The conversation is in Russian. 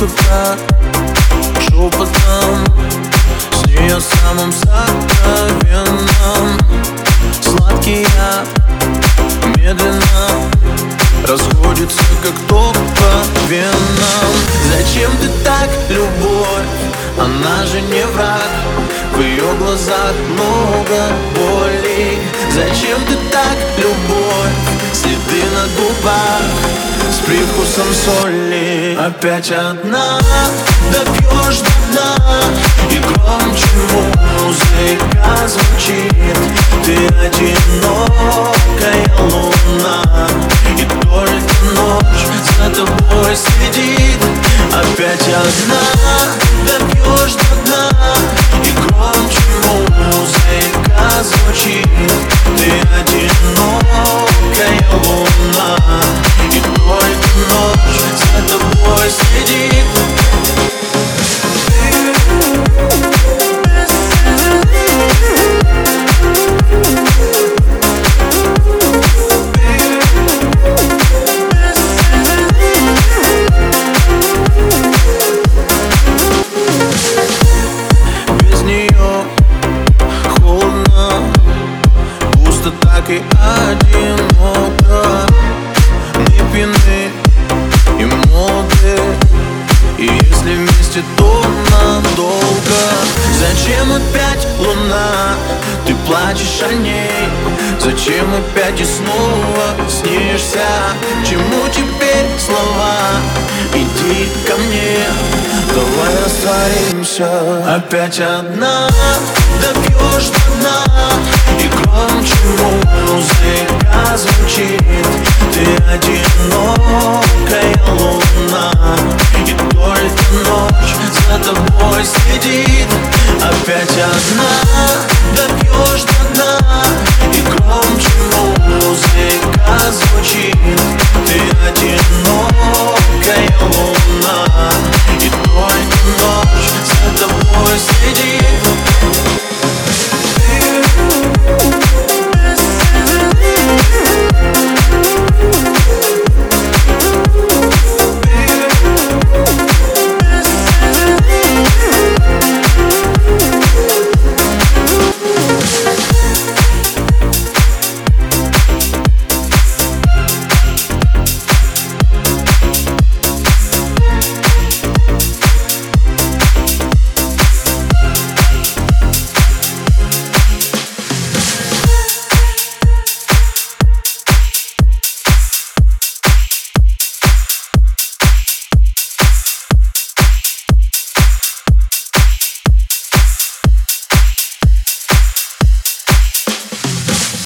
Так, шепотом С ней о самом сокровенном Сладкий я медленно Расходится как ток по венам. Зачем ты так, любовь? Она же не враг. В ее глазах много боли. Зачем ты так, привкусом соли. Опять одна Допьешь до дна. И громче музыка звучит. Ты одинокая луна. И только ночь за тобой следит. Опять одна Допьешь и одиноко Мы пьяны и молоды И если вместе, то надолго Зачем опять луна? Ты плачешь о ней Зачем опять и снова снишься? Чему теперь слова? Иди ко мне, давай растворимся Опять одна, допьешь до дна И громче